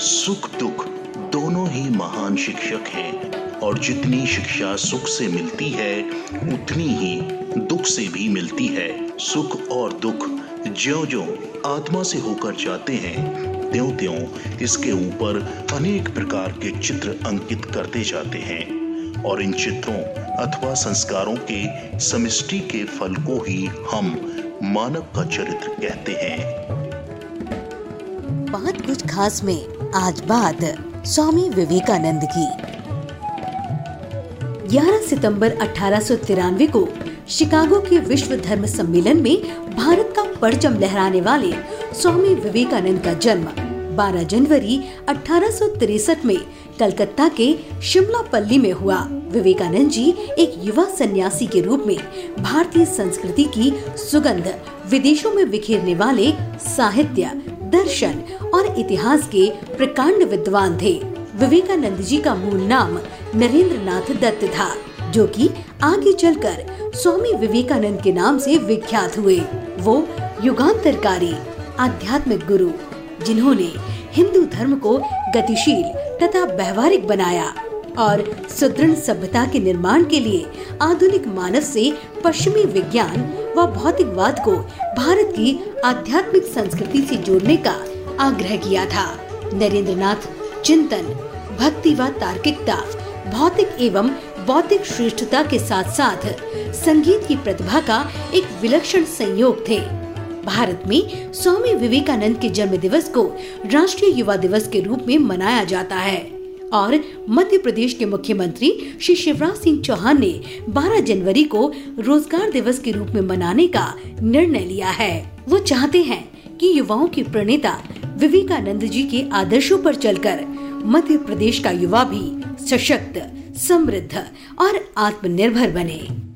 सुख दुख दोनों ही महान शिक्षक हैं। और जितनी शिक्षा सुख से मिलती है, उतनी ही दुख से भी मिलती है। सुख और दुख ज्यो ज्यो आत्मा से होकर जाते हैं त्यों त्यों इसके ऊपर अनेक प्रकार के चित्र अंकित करते जाते हैं। और इन चित्रों अथवा संस्कारों के समष्टि के फल को ही हम मानव का चरित्र कहते हैं। बहुत कुछ खास में आज बात स्वामी विवेकानंद की। 11 सितंबर अठारह सौ तिरानवे को शिकागो के विश्व धर्म सम्मेलन में भारत का परचम लहराने वाले स्वामी विवेकानंद का जन्म 12 जनवरी अठारह में कलकत्ता के शिमला पल्ली में हुआ। विवेकानंद जी एक युवा सन्यासी के रूप में भारतीय संस्कृति की सुगंध विदेशों में बिखेरने वाले साहित्य दर्शन और इतिहास के प्रकांड विद्वान थे। विवेकानंद जी का मूल नाम नरेंद्र नाथ दत्त था, जो कि आगे चलकर स्वामी विवेकानंद के नाम से विख्यात हुए। वो युगांतरकारी आध्यात्मिक गुरु, जिन्होंने हिंदू धर्म को गतिशील तथा व्यवहारिक बनाया। और सुदृढ़ सभ्यता के निर्माण के लिए आधुनिक मानव से पश्चिमी विज्ञान व भौतिकवाद को भारत की आध्यात्मिक संस्कृति से जोड़ने का आग्रह किया था। नरेंद्र चिंतन, भक्ति व तार्किकता, भौतिक एवं बौद्धिक श्रेष्ठता के साथ साथ संगीत की प्रतिभा का एक विलक्षण संयोग थे। भारत में स्वामी विवेकानंद के जन्म दिवस को राष्ट्रीय युवा दिवस के रूप में मनाया जाता है। और मध्य प्रदेश के मुख्यमंत्री श्री शिवराज सिंह चौहान ने 12 जनवरी को रोज़गार दिवस के रूप में मनाने का निर्णय लिया है। वो चाहते हैं कि युवाओं की प्रणेता विवेकानंद जी के आदर्शों पर चलकर मध्य प्रदेश का युवा भी सशक्त, समृद्ध और आत्मनिर्भर बने।